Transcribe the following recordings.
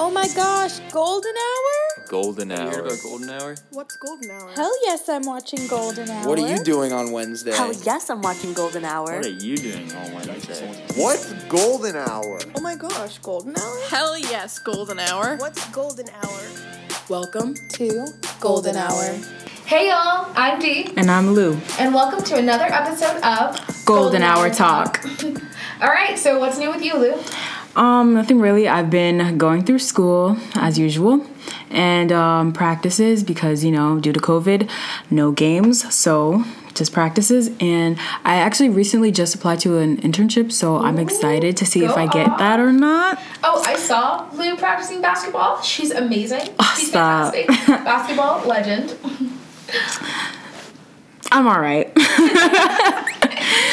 Oh my gosh, Golden Hour? Golden hour. You heard about Golden Hour? What's golden hour? Hell yes, I'm watching Golden Hour. What are you doing on Wednesday? Hell yes, I'm watching Golden Hour. What are you doing on Wednesday? What's golden hour? Oh my gosh, golden hour? Hell yes, golden hour. What's golden hour? Welcome to Golden Hour. Hey y'all, I'm Dee, And I'm Lou. and welcome to another episode of Golden Hour Talk. All right, so what's new with you, Lou? Um, nothing really. I've been going through school as usual and um, practices because, you know, due to COVID, no games. So just practices. And I actually recently just applied to an internship. So I'm excited to see if I get that or not. Oh, I saw Lou practicing basketball. She's amazing. She's stop. fantastic. basketball legend. I'm all right.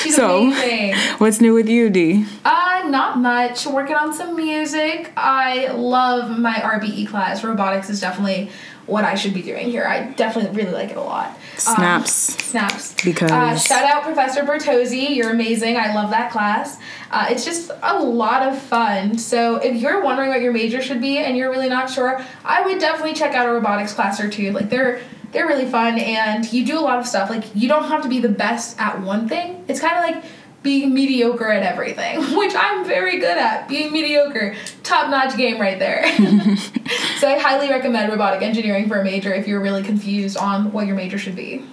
She's So- amazing. What's new with you, D? Uh, not much. Working on some music. I love my RBE class. Robotics is definitely what I should be doing here. I definitely really like it a lot. Um, Snaps. snaps. Because- uh, shout out Professor Bertozzi. You're amazing. I love that class. Uh, it's just a lot of fun. So if you're wondering what your major should be and you're really not sure, I would definitely check out a robotics class or two. Like they're they're really fun and you do a lot of stuff. Like you don't have to be the best at one thing. It's kind of like being mediocre at everything, which I'm very good at. Being mediocre, top notch game right there. so I highly recommend robotic engineering for a major if you're really confused on what your major should be.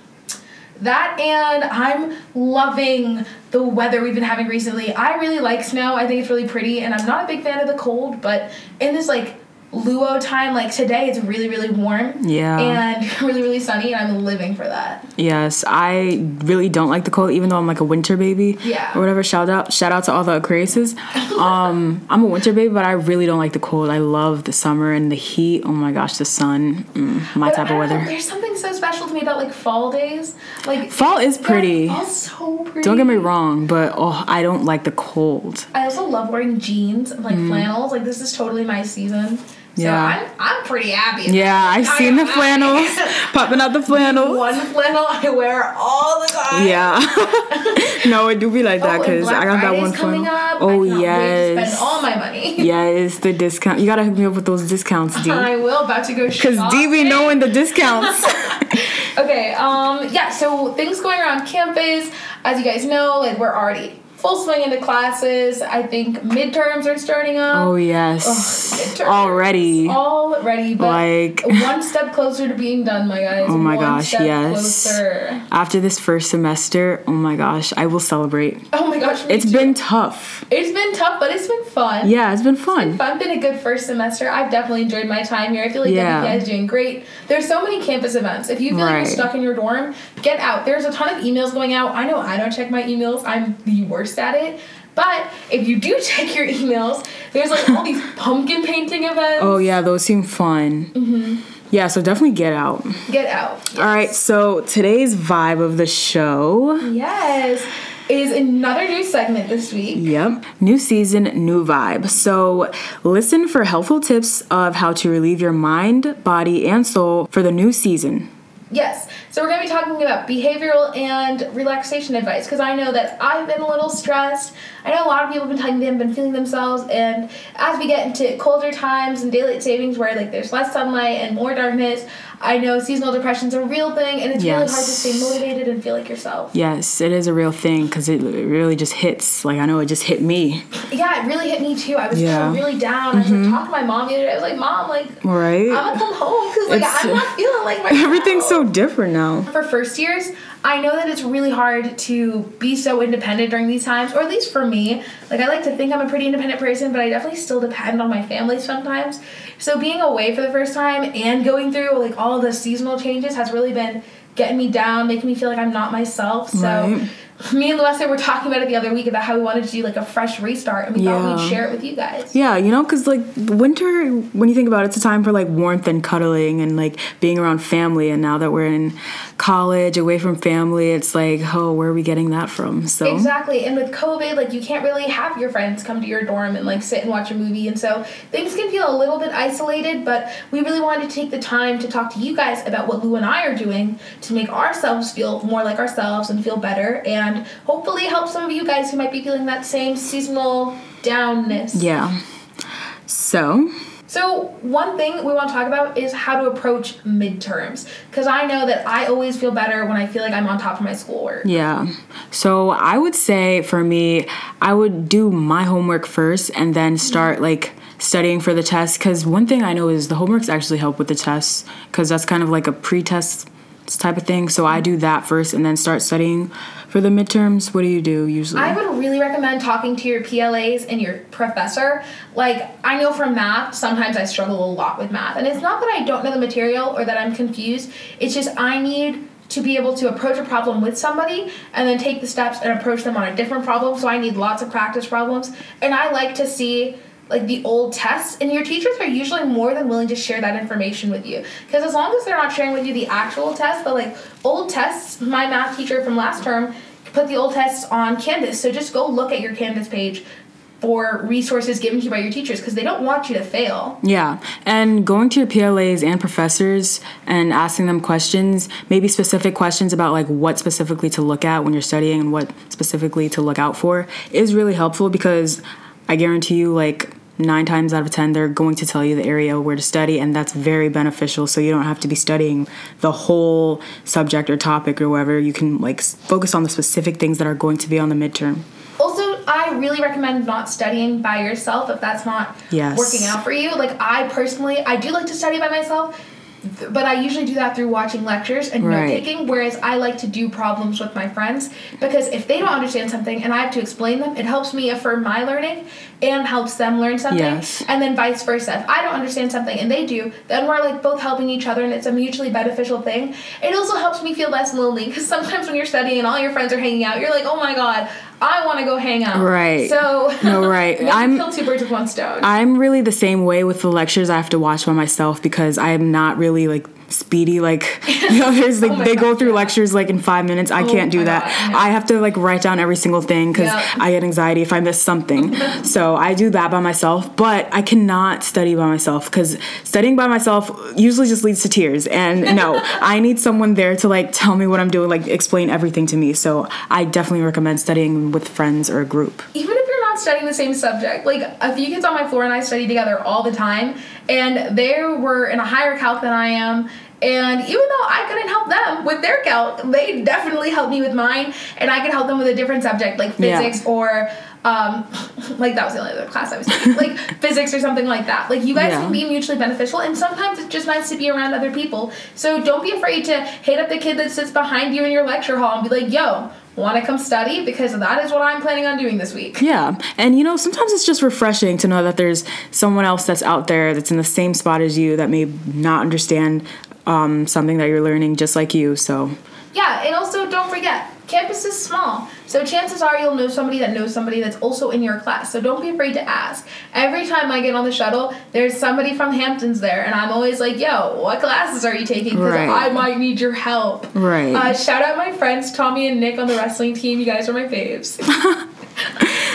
That and I'm loving the weather we've been having recently. I really like snow. I think it's really pretty and I'm not a big fan of the cold, but in this like luo time like today it's really really warm Yeah. and really really sunny and I'm living for that. Yes, I really don't like the cold, even though I'm like a winter baby. Yeah. Or whatever. Shout out, shout out to all the Aquariuses. Um, I'm a winter baby, but I really don't like the cold. I love the summer and the heat. Oh my gosh, the sun, mm, my But type of know, weather. there's something so special to me about like fall days. Like Fall is pretty. so pretty. Don't get me wrong, but oh, I don't like the cold. I also love wearing jeans and like flannels. Like this is totally my season. So. Yeah. I'm I'm pretty happy. Yeah. I've I seen the happy. flannels, popping out the flannels. One flannel I wear all the time. Yeah. no, it do be like that Oh, because Black I got that one flannel. up. Oh I cannot Wait to yes. spend all my money. Yes, the discount. You gotta hook me up with those discounts, D. I will about to go Because. D be knowing the discounts. Okay, um, yeah, so things going around campus, as you guys know, like we're already full swing into classes. I think midterms are starting up. oh yes. Midterms. Already. Already, but Like- one step closer to being done, my guys. Oh my One gosh, yes. Closer. After this first semester, oh my gosh, I will celebrate. Oh my gosh, It's too. been tough. it's been tough, but it's been fun. Yeah, it's been fun. Fun, been a good first semester. I've definitely enjoyed my time here. I feel like Yeah. WPI is doing great. There's so many campus events. If you feel like you're stuck in your dorm, get out. There's a ton of emails going out. I know I don't check my emails. I'm the worst at it. But if you do check your emails, there's like all these pumpkin painting events. Oh yeah, those seem fun. Mm-hmm. Yeah, so definitely get out. Get out. All right, so today's vibe of the show. Yes. Is another new segment this week. Yep. New season, new vibe. So, listen for helpful tips of how to relieve your mind, body, and soul for the new season. Yes. So we're going to be talking about behavioral and relaxation advice because I know that I've been a little stressed. I know a lot of people have been telling me they've been feeling themselves, and as we get into colder times and daylight savings where like there's less sunlight and more darkness, I know seasonal depression is a real thing, and it's really hard to stay motivated and feel like yourself. Yes, it is a real thing because it really just hits. Like, I know it just hit me. Yeah, it really hit me too. I was Yeah. feeling really down. I was like mm-hmm. talking to my mom the other day. I was like, "Mom, like Right? I'm gonna come home because like It's- I'm not feeling like myself." Everything's so different now. For first years, I know that it's really hard to be so independent during these times, or at least for me. Like, I like to think I'm a pretty independent person, but I definitely still depend on my family sometimes. So, being away for the first time and going through like all the seasonal changes has really been getting me down, making me feel like I'm not myself. So, Right. Me and Luessa were talking about it the other week about how we wanted to do like a fresh restart, and we thought we'd share it with you guys. Yeah, you know, because like winter, when you think about it, it's a time for like warmth and cuddling and like being around family. And now that we're in college, away from family, it's like, oh, where are we getting that from? So, Exactly. And with COVID, like you can't really have your friends come to your dorm and like sit and watch a movie. And so things can feel a little bit isolated, but we really wanted to take the time to talk to you guys about what Lou and I are doing to make ourselves feel more like ourselves and feel better and hopefully help some of you guys who might be feeling that same seasonal downness. yeah. So, So, one thing we want to talk about is how to approach midterms. Because I know that I always feel better when I feel like I'm on top of my schoolwork. Yeah. So I would say for me, I would do my homework first and then start like studying for the test. Because one thing I know is the homeworks actually help with the tests because that's kind of like a pre-test type of thing. So I do that first and then start studying for the midterms. What do you do usually? I would really recommend talking to your PLAs and your professor. Like, I know from math, sometimes I struggle a lot with math. And it's not that I don't know the material or that I'm confused, it's just I need to be able to approach a problem with somebody and then take the steps and approach them on a different problem. So I need lots of practice problems. And I like to see like the old tests and your teachers are usually more than willing to share that information with you. Because as long as they're not sharing with you the actual test but like old tests my math teacher from last term put the old tests on canvas so just go look at your canvas page for resources given to you by your teachers because they don't want you to fail. Yeah, and going to your PLAs and professors and asking them questions, maybe specific questions about like what specifically to look at when you're studying and what specifically to look out for is really helpful because I guarantee you, like nine times out of ten, they're going to tell you the area where to study, and that's very beneficial. So you don't have to be studying the whole subject or topic or whatever. You can like focus on the specific things that are going to be on the midterm. Also, I really recommend not studying by yourself if that's not Yes. working out for you. Like I personally, I do like to study by myself, but I usually do that through watching lectures and Right. note taking. Whereas I like to do problems with my friends because if they don't understand something and I have to explain them, it helps me affirm my learning and helps them learn something. Yes. And then vice versa. If I don't understand something and they do, then we're like both helping each other and it's a mutually beneficial thing. It also helps me feel less lonely because sometimes when you're studying and all your friends are hanging out, you're like, oh my god, I want to go hang out. Right. So No, right. I'm- kill two birds with one stone. I'm really the same way with the lectures I have to watch by myself because I am not really like speedy like you know there's like Oh they go through yeah. lectures like in five minutes i oh can't do that God, yeah. i have to like write down every single thing because Yeah. i get anxiety if i miss something so i do that by myself but i cannot study by myself because studying by myself usually just leads to tears and no i need someone there to like tell me what i'm doing like explain everything to me so i definitely recommend studying with friends or a group even not studying the same subject, like a few kids on my floor and I study together all the time, and they were in a higher calc than I am. And even though I couldn't help them with their calc, they definitely helped me with mine, and I could help them with a different subject like Yeah. physics or um, like that was the only other class I was taking, like physics or something like that. Like you guys Yeah. can be mutually beneficial, and sometimes it's just nice to be around other people. So don't be afraid to hit up the kid that sits behind you in your lecture hall and be like, "Yo, want to come study?" Because that is what I'm planning on doing this week. Yeah. And you know, sometimes it's just refreshing to know that there's someone else that's out there that's in the same spot as you that may not understand um, something that you're learning just like you. So, Yeah, and also don't forget, campus is small. So chances are you'll know somebody that knows somebody that's also in your class. So don't be afraid to ask. Every time I get on the shuttle, there's somebody from Hamptons there, and I'm always like, yo, what classes are you taking? Because Right. I might need your help. Right. Uh, shout out my friends, Tommy and Nick on the wrestling team. You guys are my faves.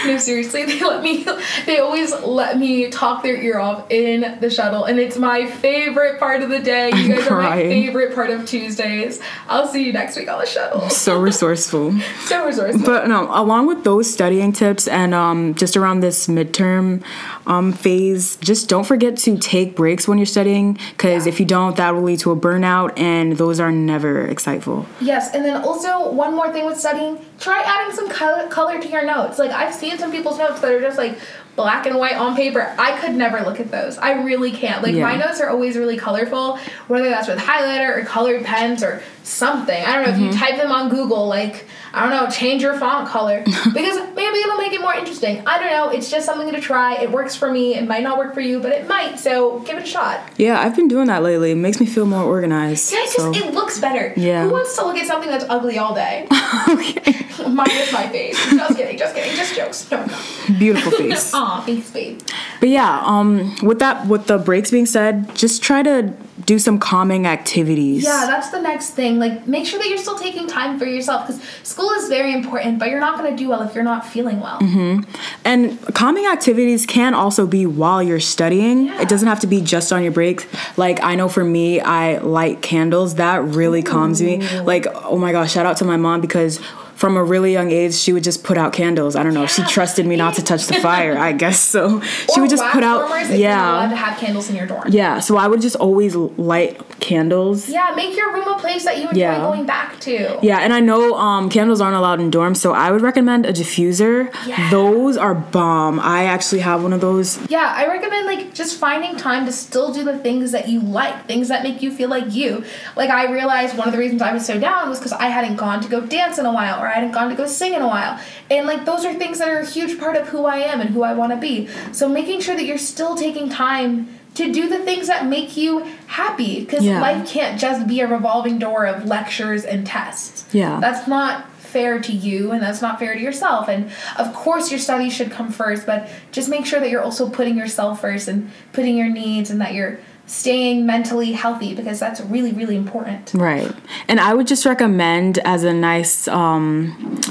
no, seriously, they let me. They always let me talk their ear off in the shuttle, and it's my favorite part of the day. You guys are my favorite part of Tuesdays. I'll see you next week on the shuttle. so resourceful. So resourceful. But no, along with those studying tips and um, just around this midterm um, phase, just don't forget to take breaks when you're studying because if you don't, that will lead to a burnout, and those are never exciteful. Yes, and then also one more thing with studying: try adding some color, color to your notes. Like I've seen some people's notes that are just like black and white on paper. I could never look at those. I really can't. Like my notes are always really colorful, whether that's with highlighter or colored pens or something. I don't know if you mm-hmm. type them on Google, like I don't know, change your font color because maybe it'll make it more interesting. I don't know. It's just something to try. It works for me. It might not work for you, but it might. So give it a shot. Yeah, I've been doing that lately. It makes me feel more organized. Yeah, it's so. just it looks better. Yeah. Who wants to look at something that's ugly all day? okay. Minus my face. Just kidding, just kidding, just jokes. No, no. Beautiful face. Aw, thanks, babe. But yeah, um, with that, with the breaks being said, just try to do some calming activities. Yeah, that's the next thing. Like, make sure that you're still taking time for yourself because school is very important, but you're not going to do well if you're not feeling well. Mm-hmm. And calming activities can also be while you're studying. Yeah. It doesn't have to be just on your breaks. Like I know for me, I light candles. That really calms me. Like oh my gosh, shout out to my mom because from a really young age, she would just put out candles. I don't know. She trusted me not to touch the fire, I guess. So she Or would just put out, if you're allowed to yeah, have candles in your dorm. yeah. So I would just always light candles. Yeah, make your room a place that you enjoy Yeah. going back to. Yeah, and I know um, candles aren't allowed in dorms, so I would recommend a diffuser. Yeah. Those are bomb. I actually have one of those. Yeah, I recommend like just finding time to still do the things that you like, things that make you feel like you. Like I realized one of the reasons I was so down was because I hadn't gone to go dance in a while or I hadn't gone to go sing in a while. And like those are things that are a huge part of who I am and who I want to be. So making sure that you're still taking time to do the things that make you happy because Yeah. life can't just be a revolving door of lectures and tests. Yeah. That's not fair to you and that's not fair to yourself. And of course, your studies should come first, but just make sure that you're also putting yourself first and putting your needs and that you're staying mentally healthy because that's really, really important. Right. And I would just recommend as a nice um,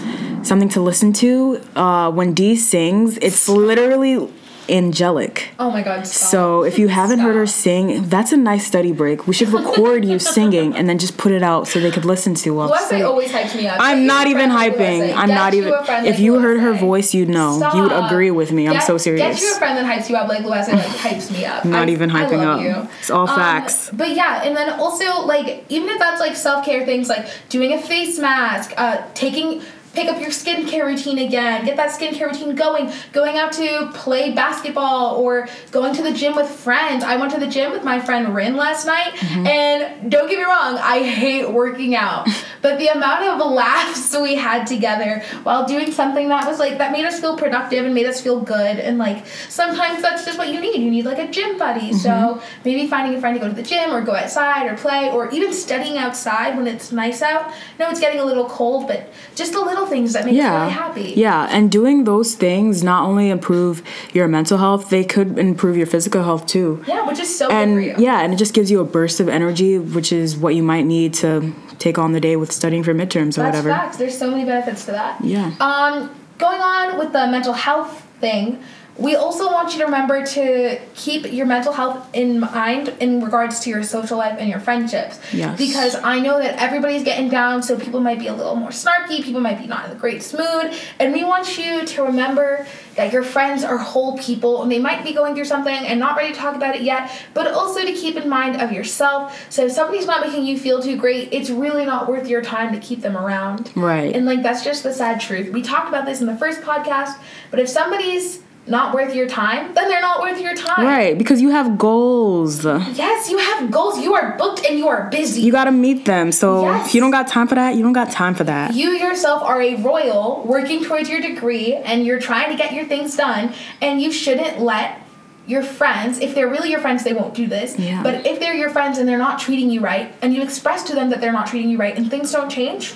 something to listen to uh, when Dee sings, it's literally angelic. Oh my god. Stop. So if you haven't heard her sing, that's a nice study break. We should record you singing and then just put it out so they could listen to while Luesse always hypes me up. I'm not even hyping. I'm not even. If you heard her voice, you'd know. You would agree with me. I'm Get- so serious. Get you a friend that hypes you up like Luesse like hypes me up. Not I- even I hyping love up. You. It's all Um, facts. But yeah, and then also like even if that's like self care things like doing a face mask, uh, taking pick up your skincare routine again, get that skincare routine going, going out to play basketball or going to the gym with friends. I went to the gym with my friend Rin last night, Mm-hmm. and don't get me wrong, I hate working out, but the amount of laughs we had together while doing something that was like that made us feel productive and made us feel good, and like sometimes that's just what you need. You need like a gym buddy. Mm-hmm. So maybe finding a friend to go to the gym or go outside or play or even studying outside when it's nice out. No, it's getting a little cold, but just a little things that make yeah. really happy. Yeah, and doing those things not only improve your mental health, they could improve your physical health too. Yeah, which is so and for you. yeah, and it just gives you a burst of energy, which is what you might need to take on the day with studying for midterms or That's whatever. facts. There's so many benefits to that. Yeah. Um, going on with the mental health thing, we also want you to remember to keep your mental health in mind in regards to your social life and your friendships. Yes. Because I know that everybody's getting down, so people might be a little more snarky, people might be not in the greatest mood, and we want you to remember that your friends are whole people and they might be going through something and not ready to talk about it yet, but also to keep in mind of yourself. So if somebody's not making you feel too great, it's really not worth your time to keep them around. Right. And like that's just the sad truth. We talked about this in the first podcast, but if somebody's not worth your time, then they're not worth your time. Right, because you have goals. Yes, you have goals. You are booked and you are busy. You gotta meet them. So Yes. if you don't got time for that, you don't got time for that. you yourself are a royal working towards your degree and you're trying to get your things done and you shouldn't let your friends if they're really your friends they won't do this Yeah. but if they're your friends and they're not treating you right and you express to them that they're not treating you right and things don't change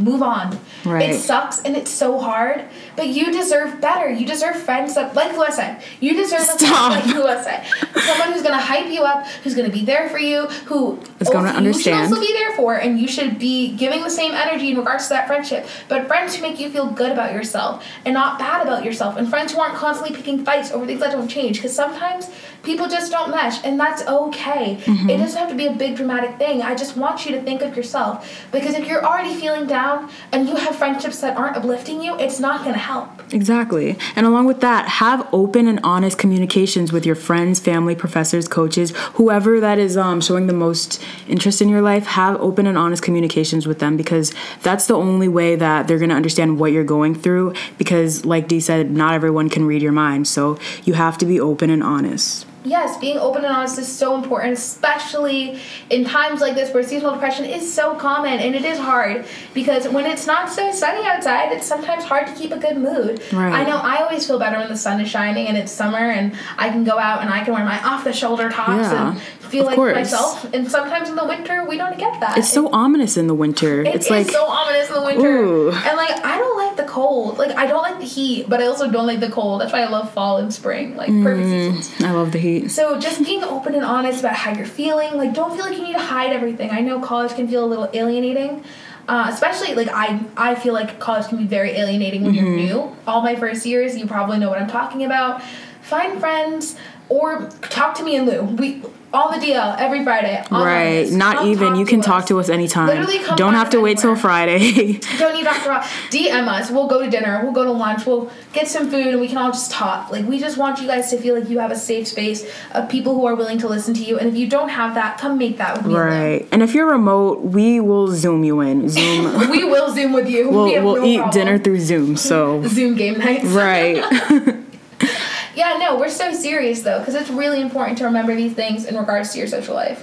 move on Right. it sucks and it's so hard but you deserve better you deserve friends that like Lua said you deserve Stop. like Lua said someone who's gonna hype you up who's gonna be there for you who Is gonna understand. you should also be there for and you should be giving the same energy in regards to that friendship but friends who make you feel good about yourself and not bad about yourself and friends who aren't constantly picking fights over things that don't change because sometimes people just don't mesh and that's okay Mm-hmm. it doesn't have to be a big dramatic thing i just want you to think of yourself because if you're already feeling down and you have friendships that aren't uplifting you it's not going to help Exactly. And along with that, have open and honest communications with your friends, family, professors, coaches, whoever that is um, showing the most interest in your life. Have open and honest communications with them because that's the only way that they're going to understand what you're going through. Because, like Dee said, not everyone can read your mind. So you have to be open and honest. Yes, being open and honest is so important, especially in times like this where seasonal depression is so common and it is hard because when it's not so sunny outside, it's sometimes hard to keep a good mood. Right. I know I always feel better when the sun is shining and it's summer and I can go out and I can wear my off the shoulder tops Yeah, and feel of like course. myself. And sometimes in the winter, we don't get that. It's so ominous in the winter. It it's is like so ominous in the winter. Ooh. And like I don't like the cold. Like I don't like the heat, but I also don't like the cold. That's why I love fall and spring. Like perfect seasons. I love the heat. So just being open and honest about how you're feeling. Like don't feel like you need to hide everything. I know college can feel a little alienating. Uh, especially like I I feel like college can be very alienating when you're new. All my first years, you probably know what I'm talking about. Find friends. or talk to me and Lou. We all the DL every Friday. Right. Mondays. Not Come even. You can talk to us anytime. Literally come Don't have us to wait till. Friday. Don't need Dr. Ross. DM us. We'll go to dinner. We'll go to lunch. We'll get some food and we can all just talk. Like, we just want you guys to feel like you have a safe space of people who are willing to listen to you. And if you don't have that, come make that with me. right. And if you're remote, we will Zoom you in. Zoom. We will Zoom with you. we We'll, have we'll no eat problem. dinner through Zoom. So, Zoom game nights. right. Yeah, no, we're so serious though, because it's really important to remember these things in regards to your social life.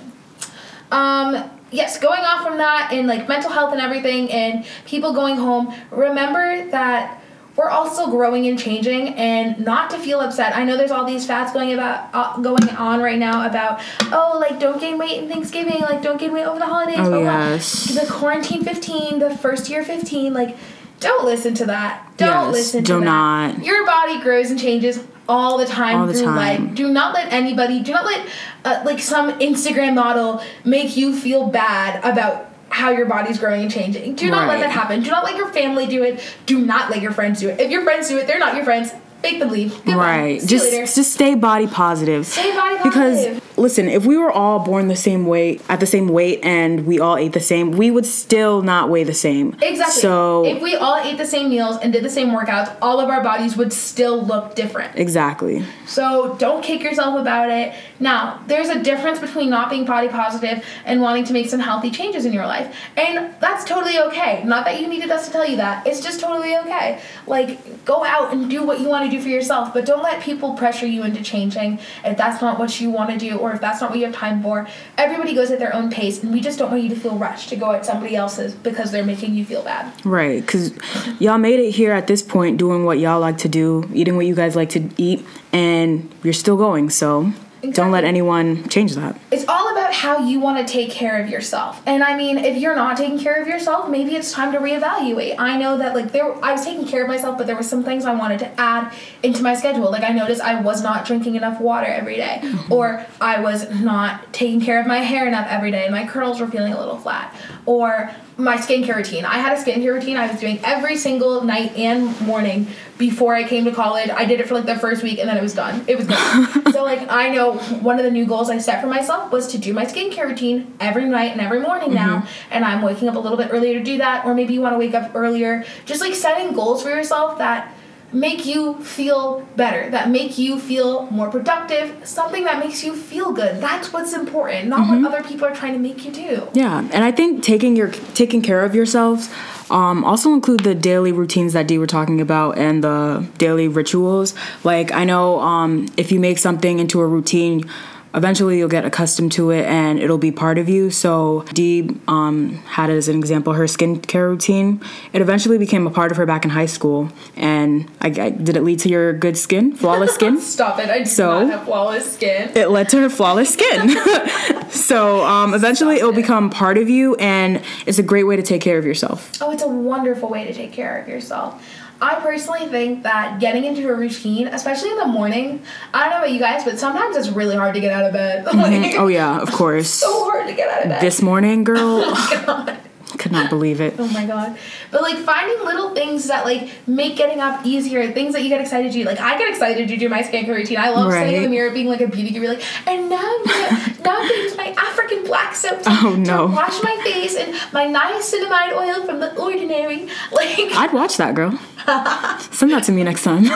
Um, yes, going off from that and like mental health and everything, and people going home, remember that we're all still growing and changing, and not to feel upset. I know there's all these fads going about uh, going on right now about oh, like don't gain weight in Thanksgiving, like don't gain weight over the holidays. Oh, blah, blah. yes. The quarantine 15, the first year 15, like. Don't listen to that. Don't Yes, listen to do that. not. Your body grows and changes all the time All the through time. life. Do not let anybody, do not let uh, like some Instagram model make you feel bad about how your body's growing and changing. Do not let that happen. Do not let your family do it. Do not let your friends do it. If your friends do it, they're not your friends. Make them leave. Goodbye. Right. Just just stay body positive. Stay body positive. Because. Listen, if we were all born the same weight at the same weight and we all ate the same, we would still not weigh the same. Exactly. So if we all ate the same meals and did the same workouts, all of our bodies would still look different. exactly. So don't kick yourself about it. Now, there's a difference between not being body positive and wanting to make some healthy changes in your life. And that's totally okay. Not that you needed us to tell you that. It's just totally okay. Like, go out and do what you want to do for yourself, but don't let people pressure you into changing if that's not what you want to do or if that's not what you have time for. Everybody goes at their own pace, and we just don't want you to feel rushed to go at somebody else's because they're making you feel bad. Right, because y'all made it here at this point doing what y'all like to do, eating what you guys like to eat, and you're still going. So don't let anyone change that. it's all about how you want to take care of yourself. And I mean, if you're not taking care of yourself, maybe it's time to reevaluate. I know that like there I was taking care of myself, but there were some things I wanted to add into my schedule. Like I noticed I was not drinking enough water every day, mm-hmm. or I was not taking care of my hair enough every day and my curls were feeling a little flat. Or my skincare routine. I had a skincare routine I was doing every single night and morning before I came to college. I did it for like the first week and then it was done. It was done. so like I know one of the new goals I set for myself was to do my skincare routine every night and every morning now. Mm-hmm. And I'm waking up a little bit earlier to do that. Or maybe you want to wake up earlier. Just like setting goals for yourself that make you feel better, that make you feel more productive, something that makes you feel good. That's what's important, not what other people are trying to make you do. Yeah, and I think taking your taking care of yourselves um, also include the daily routines that Dee were talking about and the daily rituals. Like I know um, if you make something into a routine, eventually you'll get accustomed to it and it'll be part of you. So Dee um, had as an example her skincare routine. It eventually became a part of her back in high school. And I, I- did it lead to your good skin, flawless skin? Stop it. I do So? not have flawless skin. it led to her flawless skin. so um, eventually it will become part of you, and it's a great way to take care of yourself. Oh, it's a wonderful way to take care of yourself. I personally think that getting into a routine, especially in the morning, I don't know about you guys, but sometimes it's really hard to get out of bed. Mm-hmm. like, Oh yeah, of course. so hard to get out of bed. This morning, girl, oh God. Could not believe it. Oh my god. But like finding little things that like make getting up easier, things that you get excited to do. Like I get excited to do my skincare routine. I love sitting in the mirror being like a beauty guru, like, and now I'm gonna now I'm gonna use my African black soap to, Oh, no. to wash my face and my niacinamide oil from the ordinary. Like I'd watch that, girl. Send that to me next time. See,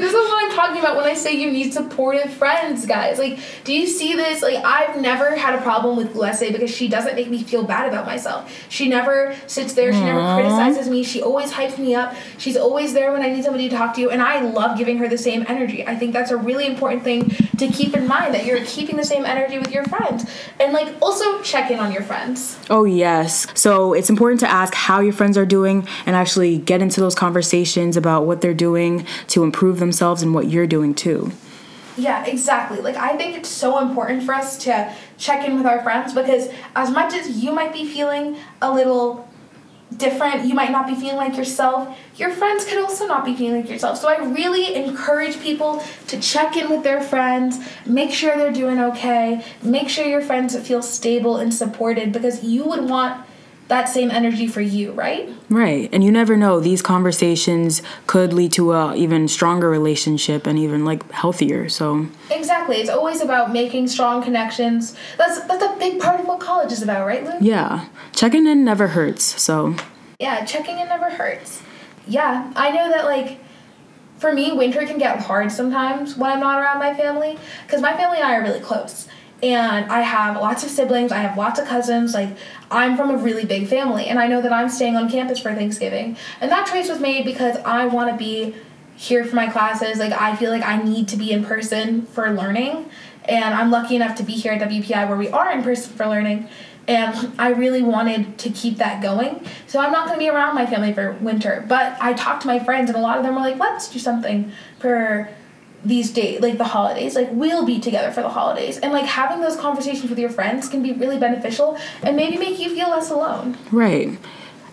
this is what I'm talking about when I say you need supportive friends, guys. Like, do you see this? Like, I've never had a problem with Leslie because she doesn't make me feel bad about myself. She never sits there, she never criticizes me, she always hypes me up. She's always there when I need somebody to talk to, and I love giving her the same energy. I think that's a really important thing to keep in mind that you're keeping the same energy with your friends. And, like, also check in on your friends. oh yes. So it's important to ask how your friends are doing and actually get into those conversations about what they're doing to improve themselves and what you're doing too. Yeah, exactly. Like I think it's so important for us to check in with our friends because as much as you might be feeling a little different, you might not be feeling like yourself, your friends could also not be feeling like yourself. So I really encourage people to check in with their friends, make sure they're doing okay, make sure your friends feel stable and supported because you would want that same energy for you, right? Right. And you never know, these conversations could lead to a even stronger relationship and even like healthier. So, Exactly. It's always about making strong connections. That's that's a big part of what college is about, right, Lou? yeah. Checking in never hurts. So, Yeah, checking in never hurts. Yeah, I know that like for me, winter can get hard sometimes when I'm not around my family because my family and I are really close. And I have lots of siblings, I have lots of cousins. Like, I'm from a really big family, and I know that I'm staying on campus for Thanksgiving. And that choice was made because I want to be here for my classes. Like, I feel like I need to be in person for learning. And I'm lucky enough to be here at WPI where we are in person for learning. And I really wanted to keep that going. So I'm not going to be around my family for winter. But I talked to my friends, and a lot of them were like, let's do something for these days, like the holidays. Like, we'll be together for the holidays. And like having those conversations with your friends can be really beneficial and maybe make you feel less alone. right.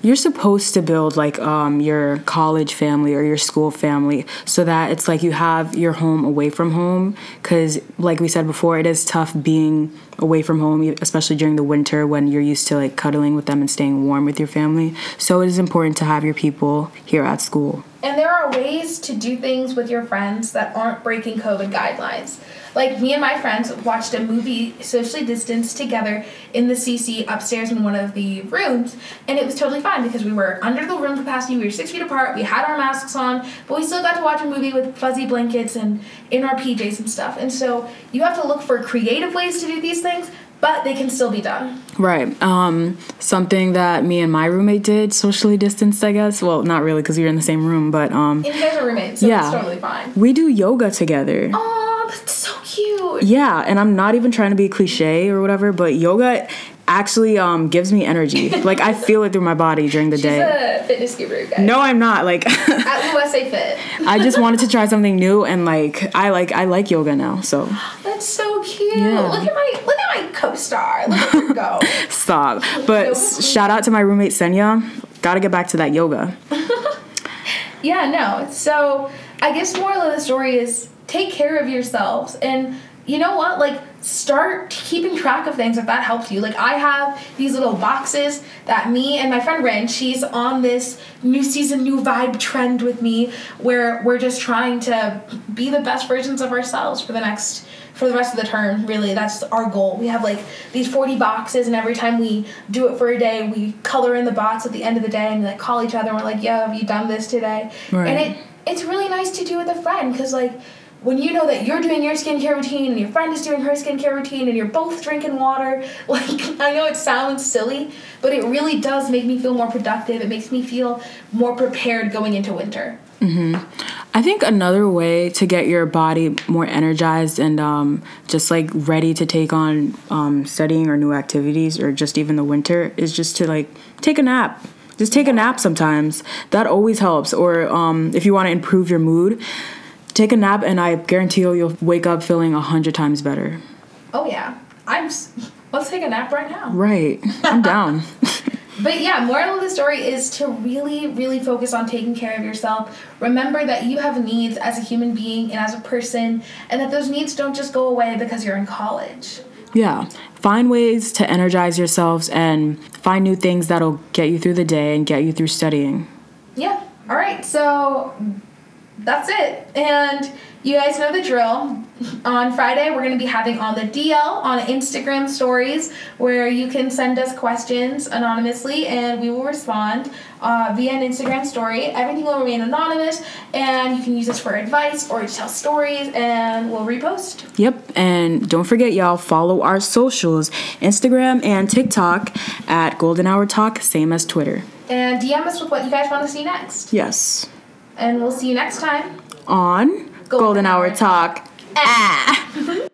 You're supposed to build like um, your college family or your school family so that it's like you have your home away from home. Because, like we said before, it is tough being away from home, especially during the winter when you're used to like cuddling with them and staying warm with your family. So, it is important to have your people here at school. And there are ways to do things with your friends that aren't breaking COVID guidelines. Like me and my friends watched a movie socially distanced together in the CC upstairs in one of the rooms, and it was totally fine because we were under the room capacity, we were six feet apart, we had our masks on, but we still got to watch a movie with fuzzy blankets and in our PJs and stuff. And so you have to look for creative ways to do these things, but they can still be done. Right. Um, something that me and my roommate did, socially distanced, I guess. Well, not really because we were in the same room, but um, And you guys are roommates, so Yeah. it's totally fine. we do yoga together. Aw, that's so cute. Yeah, and I'm not even trying to be cliche or whatever, but yoga actually um, gives me energy. like I feel it through my body during the She's day. a fitness guru, guys. No, I'm not. Like At USA Fit. I just wanted to try something new and like I like I like yoga now. So That's so cute. Yeah. Look at my look at my co-star. Look at her go. stop. But shout out to my roommate Senya. Got to get back to that yoga. yeah, no. So I guess moral of the story is take care of yourselves and you know what? Like start keeping track of things if that helps you. Like I have these little boxes that me and my friend Ren, she's on this new season, new vibe trend with me where we're just trying to be the best versions of ourselves for the next for the rest of the term really that's our goal we have like these 40 boxes and every time we do it for a day we color in the box at the end of the day and like call each other and we're like yo have you done this today Right. and it it's really nice to do with a friend because like when you know that you're doing your skincare routine and your friend is doing her skincare routine and you're both drinking water like i know it sounds silly but it really does make me feel more productive it makes me feel more prepared going into winter I think another way to get your body more energized and um, just like ready to take on um, studying or new activities or just even the winter is just to like take a nap. Just take a nap sometimes. That always helps. Or um, if you want to improve your mood, take a nap and I guarantee you you'll wake up feeling a hundred times better. oh yeah i'm let's take a nap right now Right. I'm down. But yeah, moral of the story is to really, really focus on taking care of yourself. Remember that you have needs as a human being and as a person, and that those needs don't just go away because you're in college. Yeah. Find ways to energize yourselves and find new things that'll get you through the day and get you through studying. Yeah. All right. So that's it. And you guys know the drill. On Friday, we're going to be having on the DL on Instagram stories where you can send us questions anonymously and we will respond uh, via an Instagram story. Everything will remain anonymous and you can use this for advice or to tell stories and we'll repost. Yep, and don't forget, y'all, follow our socials Instagram and TikTok at Golden Hour Talk, same as Twitter. And DM us with what you guys want to see next. Yes. And we'll see you next time. On Golden, Hour Talk. Ah.